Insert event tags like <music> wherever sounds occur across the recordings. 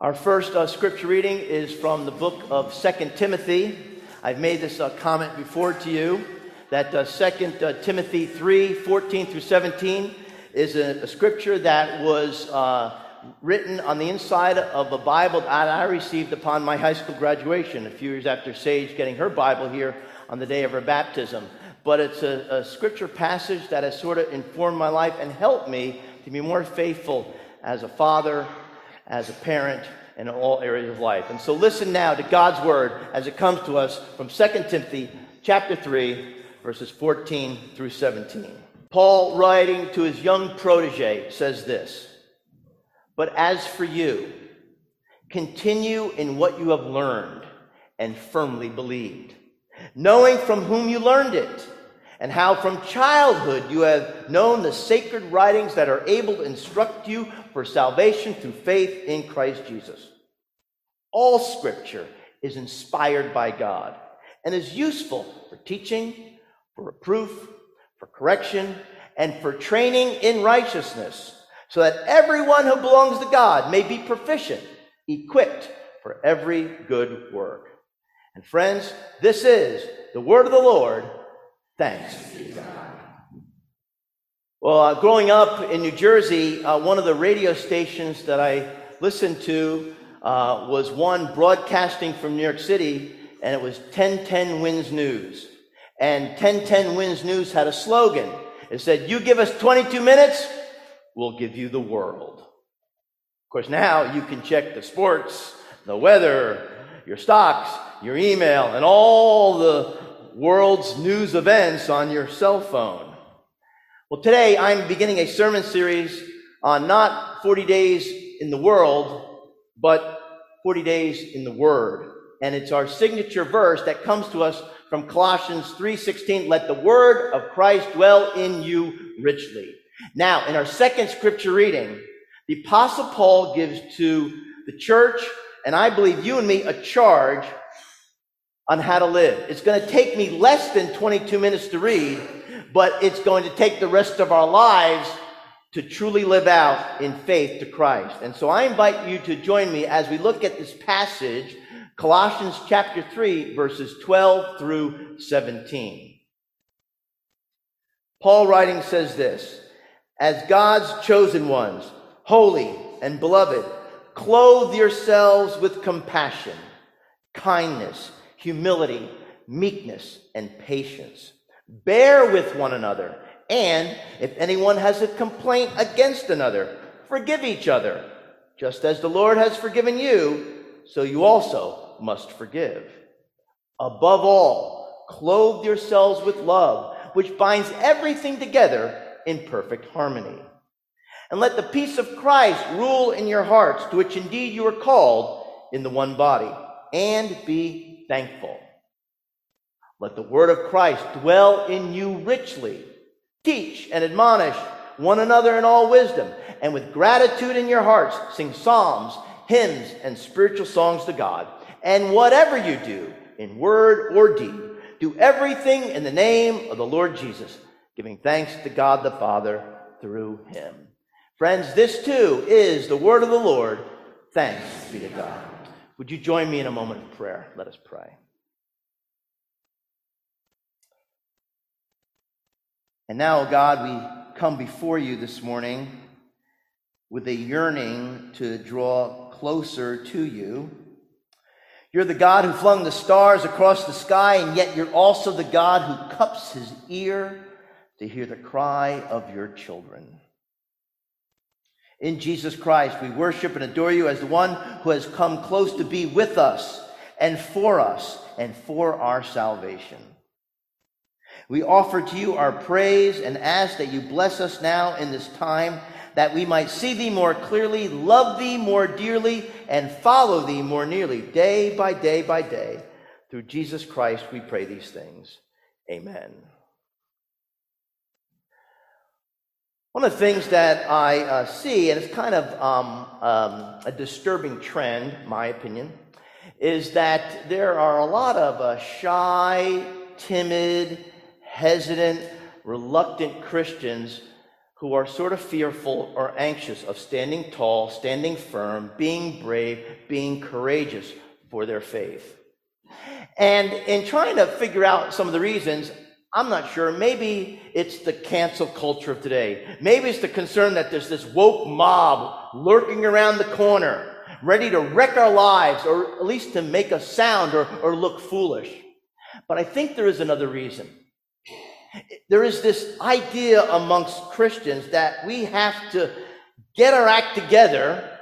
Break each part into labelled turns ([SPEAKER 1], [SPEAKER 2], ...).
[SPEAKER 1] Our first uh, scripture reading is from the book of Second Timothy. I've made this uh, comment before to you that uh, 2 uh, Timothy 3 14 through 17 is a, a scripture that was uh, written on the inside of a Bible that I received upon my high school graduation, a few years after Sage getting her Bible here on the day of her baptism. But it's a, a scripture passage that has sort of informed my life and helped me to be more faithful as a father, as a parent, and in all areas of life. And so listen now to God's word as it comes to us from 2 Timothy chapter 3, verses 14 through 17. Paul, writing to his young protege, says this But as for you, continue in what you have learned and firmly believed, knowing from whom you learned it and how from childhood you have known the sacred writings that are able to instruct you for salvation through faith in Christ Jesus. All scripture is inspired by God and is useful for teaching, for reproof, for correction, and for training in righteousness, so that everyone who belongs to God may be proficient, equipped for every good work. And friends, this is the word of the Lord. Thanks. Well, uh, growing up in New Jersey, uh, one of the radio stations that I listened to uh, was one broadcasting from New York City, and it was 1010 Wins News. And 1010 Wins News had a slogan. It said, You give us 22 minutes, we'll give you the world. Of course, now you can check the sports, the weather, your stocks, your email, and all the world's news events on your cell phone. Well, today I'm beginning a sermon series on not 40 days in the world, but 40 days in the Word. And it's our signature verse that comes to us from Colossians 3:16, let the word of Christ dwell in you richly. Now, in our second scripture reading, the apostle Paul gives to the church and I believe you and me a charge on how to live. It's going to take me less than 22 minutes to read, but it's going to take the rest of our lives to truly live out in faith to Christ. And so I invite you to join me as we look at this passage, Colossians chapter 3, verses 12 through 17. Paul writing says this, as God's chosen ones, holy and beloved, clothe yourselves with compassion, kindness, humility, meekness, and patience. Bear with one another, and if anyone has a complaint against another, forgive each other. Just as the Lord has forgiven you, so you also must forgive. Above all, clothe yourselves with love, which binds everything together in perfect harmony. And let the peace of Christ rule in your hearts, to which indeed you are called in the one body, and be thankful. Let the word of Christ dwell in you richly. Teach and admonish one another in all wisdom, and with gratitude in your hearts, sing psalms, hymns, and spiritual songs to God. And whatever you do, in word or deed, do everything in the name of the Lord Jesus, giving thanks to God the Father through him. Friends, this too is the word of the Lord. Thanks be to God. Would you join me in a moment of prayer? Let us pray. And now, God, we come before you this morning with a yearning to draw closer to you. You're the God who flung the stars across the sky, and yet you're also the God who cups his ear to hear the cry of your children. In Jesus Christ, we worship and adore you as the one who has come close to be with us and for us and for our salvation. We offer to you our praise and ask that you bless us now in this time that we might see thee more clearly, love thee more dearly, and follow thee more nearly, day by day by day. Through Jesus Christ, we pray these things. Amen. One of the things that I uh, see, and it's kind of um, um, a disturbing trend, my opinion, is that there are a lot of uh, shy, timid, hesitant, reluctant Christians who are sort of fearful or anxious of standing tall, standing firm, being brave, being courageous for their faith. And in trying to figure out some of the reasons, I'm not sure. Maybe it's the cancel culture of today. Maybe it's the concern that there's this woke mob lurking around the corner, ready to wreck our lives, or at least to make us sound or, or look foolish. But I think there is another reason. There is this idea amongst Christians that we have to get our act together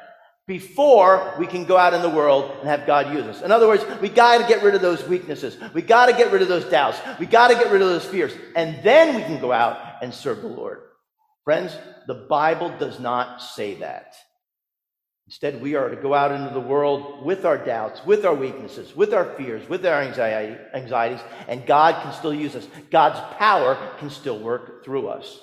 [SPEAKER 1] before we can go out in the world and have God use us. In other words, we got to get rid of those weaknesses. We got to get rid of those doubts. We got to get rid of those fears. And then we can go out and serve the Lord. Friends, the Bible does not say that. Instead, we are to go out into the world with our doubts, with our weaknesses, with our fears, with our anxiety, anxieties, and God can still use us. God's power can still work through us.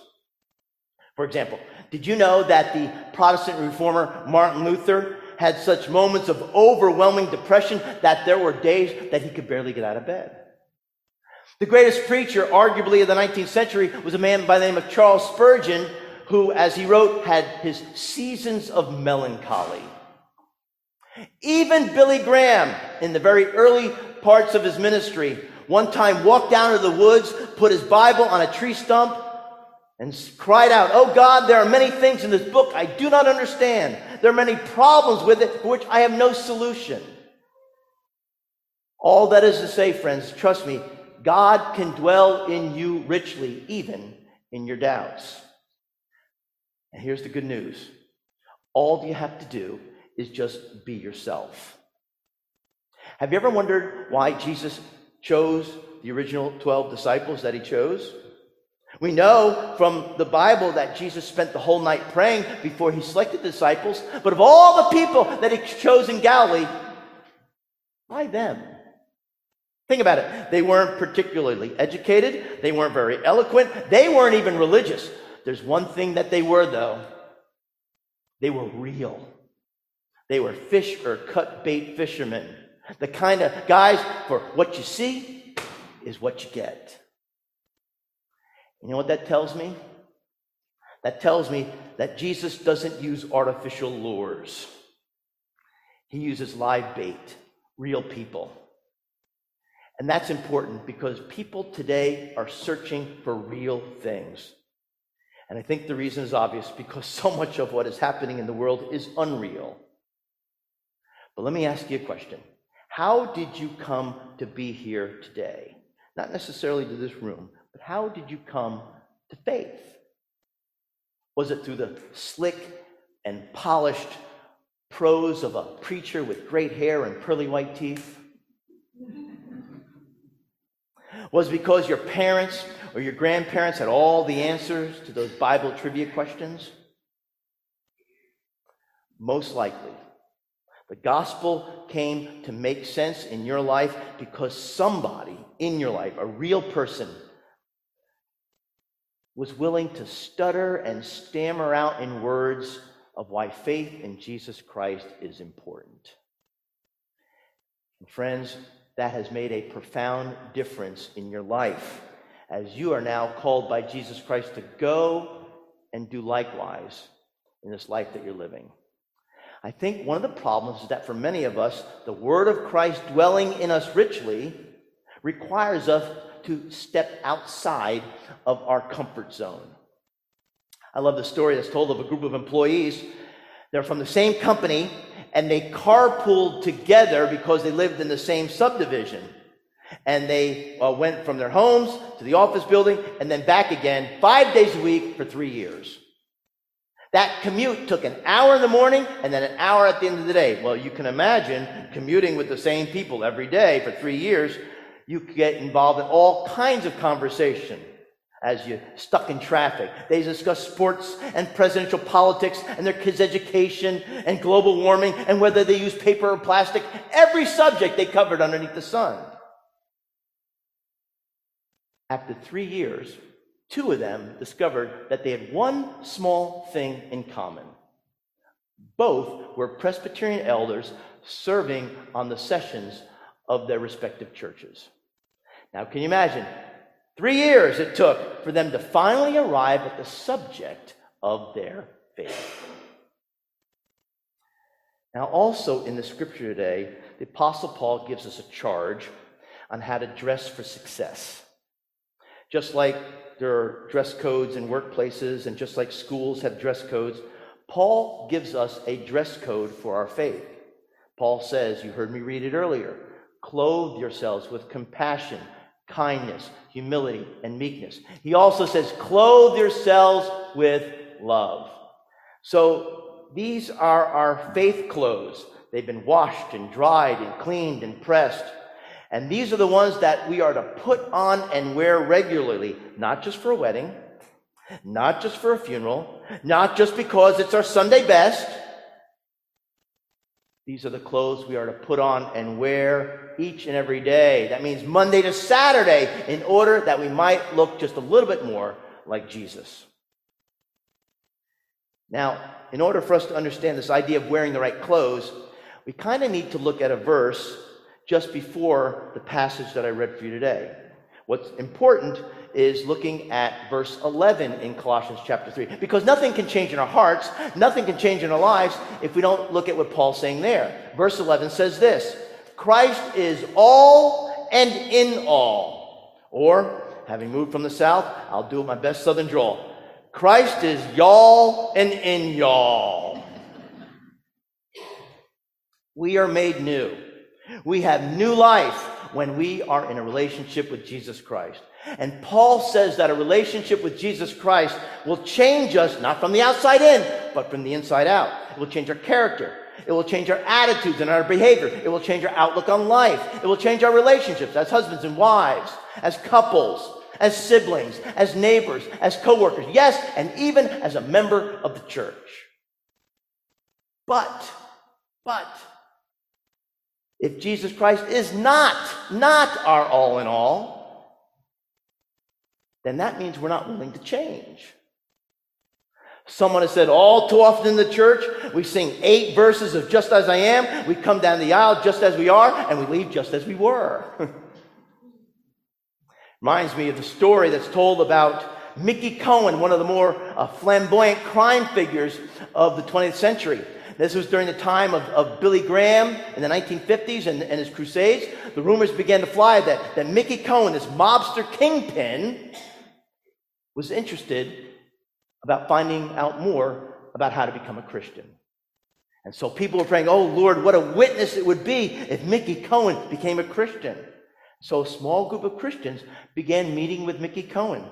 [SPEAKER 1] For example, did you know that the Protestant reformer Martin Luther had such moments of overwhelming depression that there were days that he could barely get out of bed? The greatest preacher, arguably, of the 19th century was a man by the name of Charles Spurgeon, who, as he wrote, had his seasons of melancholy. Even Billy Graham, in the very early parts of his ministry, one time walked down to the woods, put his Bible on a tree stump, and cried out, Oh God, there are many things in this book I do not understand. There are many problems with it for which I have no solution. All that is to say, friends, trust me, God can dwell in you richly, even in your doubts. And here's the good news all you have to do is just be yourself. Have you ever wondered why Jesus chose the original 12 disciples that he chose? We know from the Bible that Jesus spent the whole night praying before he selected disciples, but of all the people that he chose in Galilee, why them? Think about it. They weren't particularly educated, they weren't very eloquent, they weren't even religious. There's one thing that they were, though they were real. They were fish or cut bait fishermen. The kind of guys for what you see is what you get. You know what that tells me? That tells me that Jesus doesn't use artificial lures. He uses live bait, real people. And that's important because people today are searching for real things. And I think the reason is obvious <laughs> because so much of what is happening in the world is unreal. But let me ask you a question How did you come to be here today? Not necessarily to this room, but how did you come to faith? Was it through the slick and polished prose of a preacher with great hair and pearly white teeth? Was it because your parents or your grandparents had all the answers to those Bible trivia questions? Most likely. The gospel came to make sense in your life because somebody in your life, a real person, was willing to stutter and stammer out in words of why faith in Jesus Christ is important. And friends, that has made a profound difference in your life as you are now called by Jesus Christ to go and do likewise in this life that you're living. I think one of the problems is that for many of us, the word of Christ dwelling in us richly requires us to step outside of our comfort zone. I love the story that's told of a group of employees. They're from the same company and they carpooled together because they lived in the same subdivision. And they uh, went from their homes to the office building and then back again five days a week for three years. That commute took an hour in the morning and then an hour at the end of the day. Well, you can imagine commuting with the same people every day for three years. You get involved in all kinds of conversation as you're stuck in traffic. They discuss sports and presidential politics and their kids' education and global warming and whether they use paper or plastic. Every subject they covered underneath the sun. After three years, two of them discovered that they had one small thing in common. Both were Presbyterian elders serving on the sessions of their respective churches. Now, can you imagine? Three years it took for them to finally arrive at the subject of their faith. Now, also in the scripture today, the Apostle Paul gives us a charge on how to dress for success. Just like there are dress codes in workplaces, and just like schools have dress codes, Paul gives us a dress code for our faith. Paul says, you heard me read it earlier, clothe yourselves with compassion, kindness, humility, and meekness. He also says, clothe yourselves with love. So these are our faith clothes. They've been washed and dried and cleaned and pressed. And these are the ones that we are to put on and wear regularly, not just for a wedding, not just for a funeral, not just because it's our Sunday best. These are the clothes we are to put on and wear each and every day. That means Monday to Saturday, in order that we might look just a little bit more like Jesus. Now, in order for us to understand this idea of wearing the right clothes, we kind of need to look at a verse just before the passage that I read for you today. What's important is looking at verse 11 in Colossians chapter 3. Because nothing can change in our hearts, nothing can change in our lives if we don't look at what Paul's saying there. Verse 11 says this Christ is all and in all. Or, having moved from the south, I'll do my best southern drawl. Christ is y'all and in y'all. We are made new. We have new life when we are in a relationship with Jesus Christ. And Paul says that a relationship with Jesus Christ will change us, not from the outside in, but from the inside out. It will change our character. It will change our attitudes and our behavior. It will change our outlook on life. It will change our relationships as husbands and wives, as couples, as siblings, as neighbors, as coworkers. Yes, and even as a member of the church. But, but, if Jesus Christ is not, not our all in all, then that means we're not willing to change. Someone has said all too often in the church, we sing eight verses of just as I am, we come down the aisle just as we are, and we leave just as we were. <laughs> Reminds me of the story that's told about Mickey Cohen, one of the more uh, flamboyant crime figures of the 20th century. This was during the time of, of Billy Graham in the 1950s and, and his crusades. The rumors began to fly that, that Mickey Cohen, this mobster kingpin, was interested about finding out more about how to become a Christian. And so people were praying, oh Lord, what a witness it would be if Mickey Cohen became a Christian. So a small group of Christians began meeting with Mickey Cohen.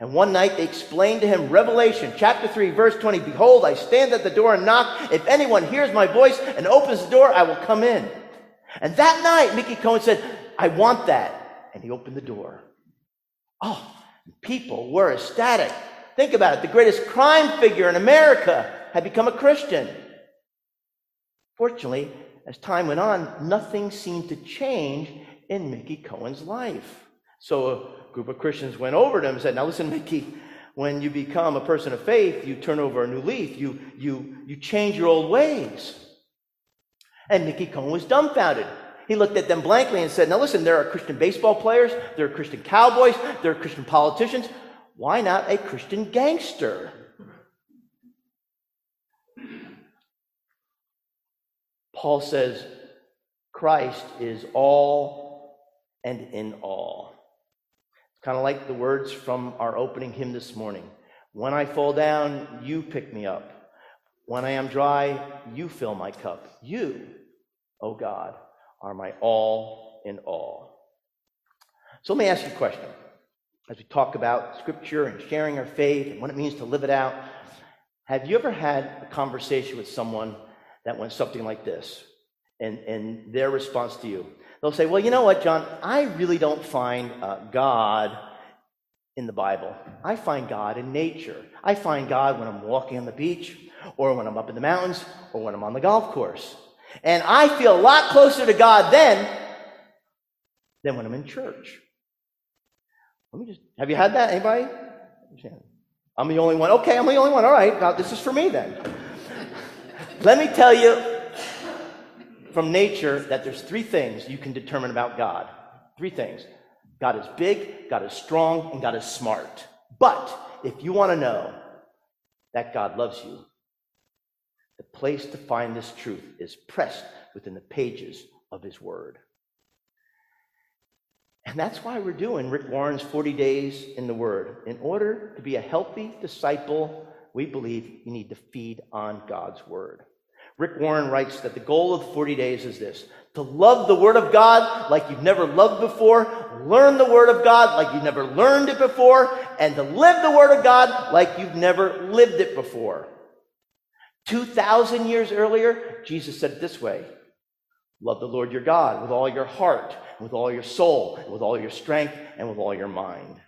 [SPEAKER 1] And one night they explained to him Revelation chapter 3, verse 20 Behold, I stand at the door and knock. If anyone hears my voice and opens the door, I will come in. And that night, Mickey Cohen said, I want that. And he opened the door. Oh, people were ecstatic. Think about it. The greatest crime figure in America had become a Christian. Fortunately, as time went on, nothing seemed to change in Mickey Cohen's life. So group of Christians went over to him and said, Now listen, Mickey, when you become a person of faith, you turn over a new leaf, you, you, you change your old ways. And Mickey Cohen was dumbfounded. He looked at them blankly and said, Now listen, there are Christian baseball players, there are Christian cowboys, there are Christian politicians. Why not a Christian gangster? Paul says, Christ is all and in all. Kind of like the words from our opening hymn this morning. When I fall down, you pick me up. When I am dry, you fill my cup. You, O oh God, are my all in all. So let me ask you a question. As we talk about scripture and sharing our faith and what it means to live it out, have you ever had a conversation with someone that went something like this? And, and their response to you. They'll say, Well, you know what, John? I really don't find uh, God in the Bible. I find God in nature. I find God when I'm walking on the beach, or when I'm up in the mountains, or when I'm on the golf course. And I feel a lot closer to God then than when I'm in church. Let me just, have you had that? Anybody? I'm the only one. Okay, I'm the only one. All right, God, this is for me then. Let me tell you from nature that there's three things you can determine about God. Three things God is big, God is strong, and God is smart. But if you want to know that God loves you. The place to find this truth is pressed within the pages of His Word. And that's why we're doing Rick Warren's 40 Days in the Word. In order to be a healthy disciple, we believe you need to feed on God's Word. Rick Warren writes that the goal of the 40 days is this to love the Word of God like you've never loved before, learn the Word of God like you've never learned it before, and to live the Word of God like you've never lived it before. 2,000 years earlier, Jesus said it this way Love the Lord your God with all your heart, with all your soul, with all your strength, and with all your mind.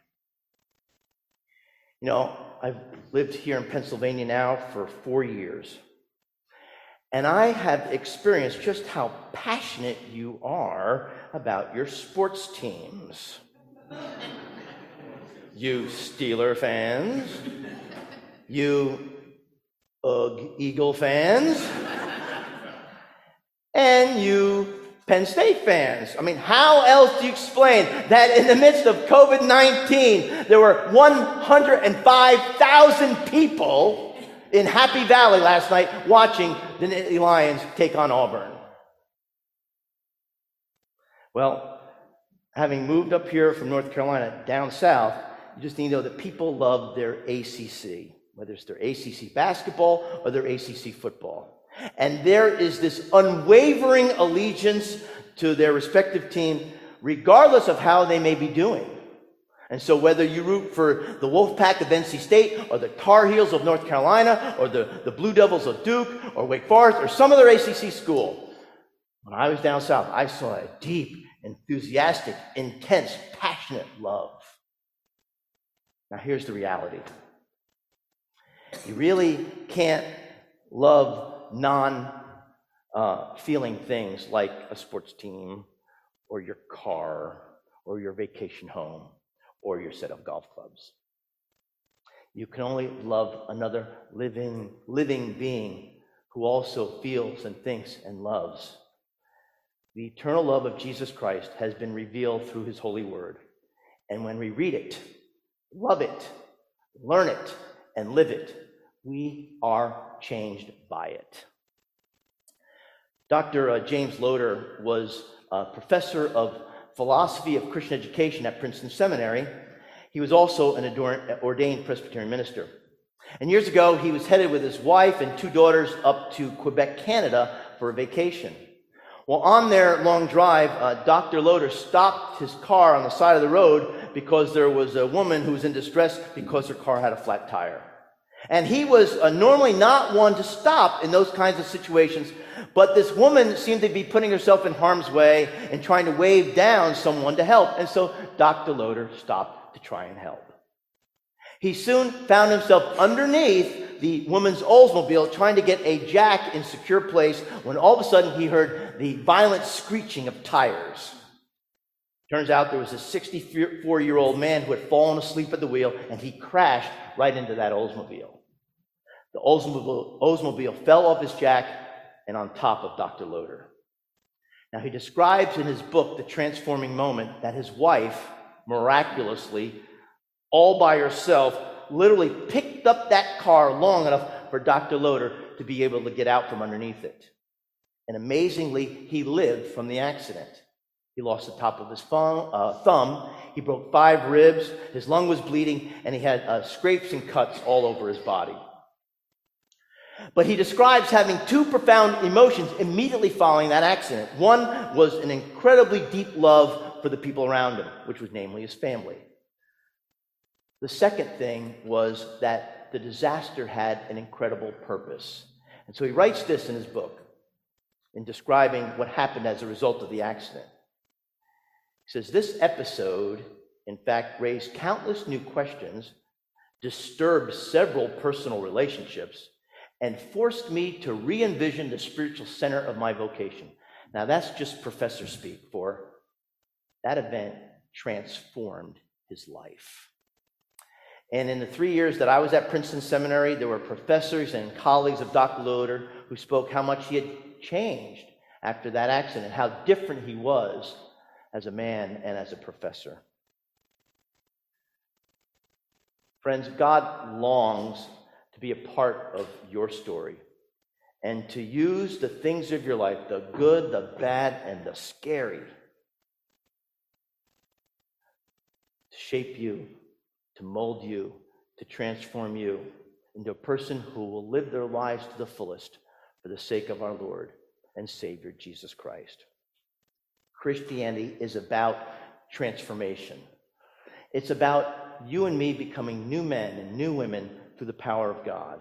[SPEAKER 1] You know, I've lived here in Pennsylvania now for four years. And I have experienced just how passionate you are about your sports teams. you Steeler fans, you Ugg Eagle fans, and you Penn State fans. I mean, how else do you explain that in the midst of COVID 19, there were 105,000 people in Happy Valley last night watching the Lions take on Auburn? Well, having moved up here from North Carolina down south, you just need to know that people love their ACC, whether it's their ACC basketball or their ACC football. And there is this unwavering allegiance to their respective team, regardless of how they may be doing. And so, whether you root for the Wolfpack of NC State, or the Tar Heels of North Carolina, or the, the Blue Devils of Duke, or Wake Forest, or some other ACC school, when I was down south, I saw a deep, enthusiastic, intense, passionate love. Now, here's the reality you really can't love non uh, feeling things like a sports team or your car or your vacation home or your set of golf clubs. You can only love another living, living being who also feels and thinks and loves. The eternal love of Jesus Christ has been revealed through his holy word. And when we read it, love it, learn it, and live it, we are changed by it. Dr. Uh, James Loder was a professor of philosophy of Christian education at Princeton Seminary. He was also an ordained Presbyterian minister. And years ago, he was headed with his wife and two daughters up to Quebec, Canada for a vacation. Well, on their long drive, uh, Dr. Loder stopped his car on the side of the road because there was a woman who was in distress because her car had a flat tire. And he was uh, normally not one to stop in those kinds of situations, but this woman seemed to be putting herself in harm's way and trying to wave down someone to help. And so Dr. Loder stopped to try and help. He soon found himself underneath the woman's Oldsmobile trying to get a jack in secure place when all of a sudden he heard the violent screeching of tires. Turns out there was a 64 year old man who had fallen asleep at the wheel and he crashed right into that Oldsmobile. The Oldsmobile, Oldsmobile fell off his jack and on top of Dr. Loder. Now, he describes in his book, The Transforming Moment, that his wife miraculously, all by herself, literally picked up that car long enough for Dr. Loder to be able to get out from underneath it. And amazingly, he lived from the accident. He lost the top of his thumb, uh, thumb. He broke five ribs. His lung was bleeding, and he had uh, scrapes and cuts all over his body. But he describes having two profound emotions immediately following that accident. One was an incredibly deep love for the people around him, which was namely his family. The second thing was that the disaster had an incredible purpose. And so he writes this in his book in describing what happened as a result of the accident. He says, This episode, in fact, raised countless new questions, disturbed several personal relationships and forced me to re envision the spiritual center of my vocation. Now, that's just professor speak for that event transformed his life. And in the three years that I was at Princeton Seminary, there were professors and colleagues of Dr. Loder who spoke how much he had changed after that accident, how different he was as a man and as a professor. Friends, God longs to be a part of your story and to use the things of your life, the good, the bad, and the scary, to shape you, to mold you, to transform you into a person who will live their lives to the fullest for the sake of our Lord and Savior Jesus Christ. Christianity is about transformation. It's about you and me becoming new men and new women through the power of God.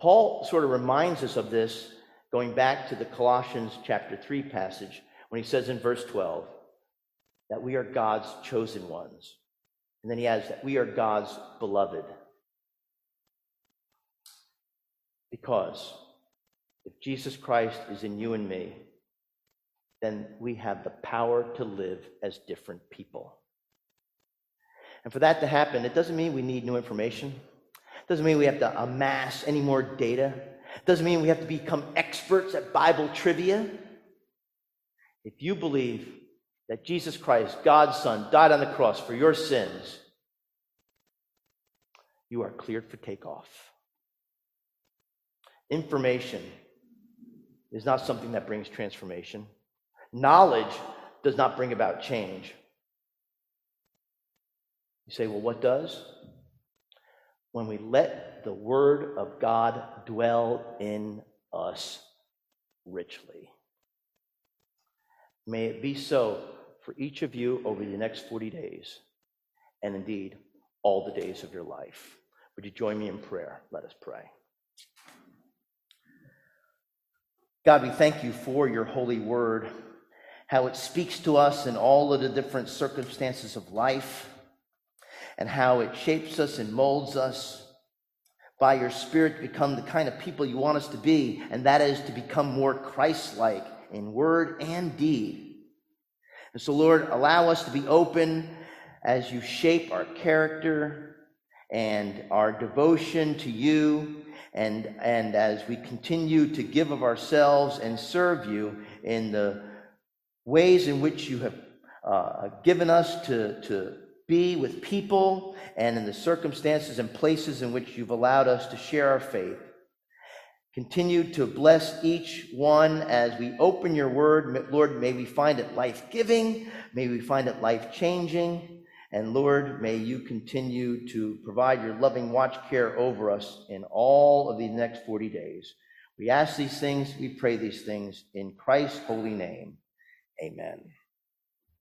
[SPEAKER 1] Paul sort of reminds us of this going back to the Colossians chapter 3 passage when he says in verse 12 that we are God's chosen ones. And then he adds that we are God's beloved. Because if Jesus Christ is in you and me, then we have the power to live as different people. And for that to happen, it doesn't mean we need new information. Doesn't mean we have to amass any more data. Doesn't mean we have to become experts at Bible trivia. If you believe that Jesus Christ, God's Son, died on the cross for your sins, you are cleared for takeoff. Information is not something that brings transformation. Knowledge does not bring about change. You say, well, what does? When we let the Word of God dwell in us richly. May it be so for each of you over the next 40 days, and indeed all the days of your life. Would you join me in prayer? Let us pray. God, we thank you for your holy word, how it speaks to us in all of the different circumstances of life, and how it shapes us and molds us by your spirit to become the kind of people you want us to be, and that is to become more Christ like in word and deed. And so, Lord, allow us to be open as you shape our character and our devotion to you and, and as we continue to give of ourselves and serve you in the ways in which you have uh, given us to, to be with people and in the circumstances and places in which you've allowed us to share our faith. Continue to bless each one as we open your word. Lord, may we find it life giving. May we find it life changing. And Lord, may you continue to provide your loving watch care over us in all of the next 40 days. We ask these things, we pray these things in Christ's holy name. Amen.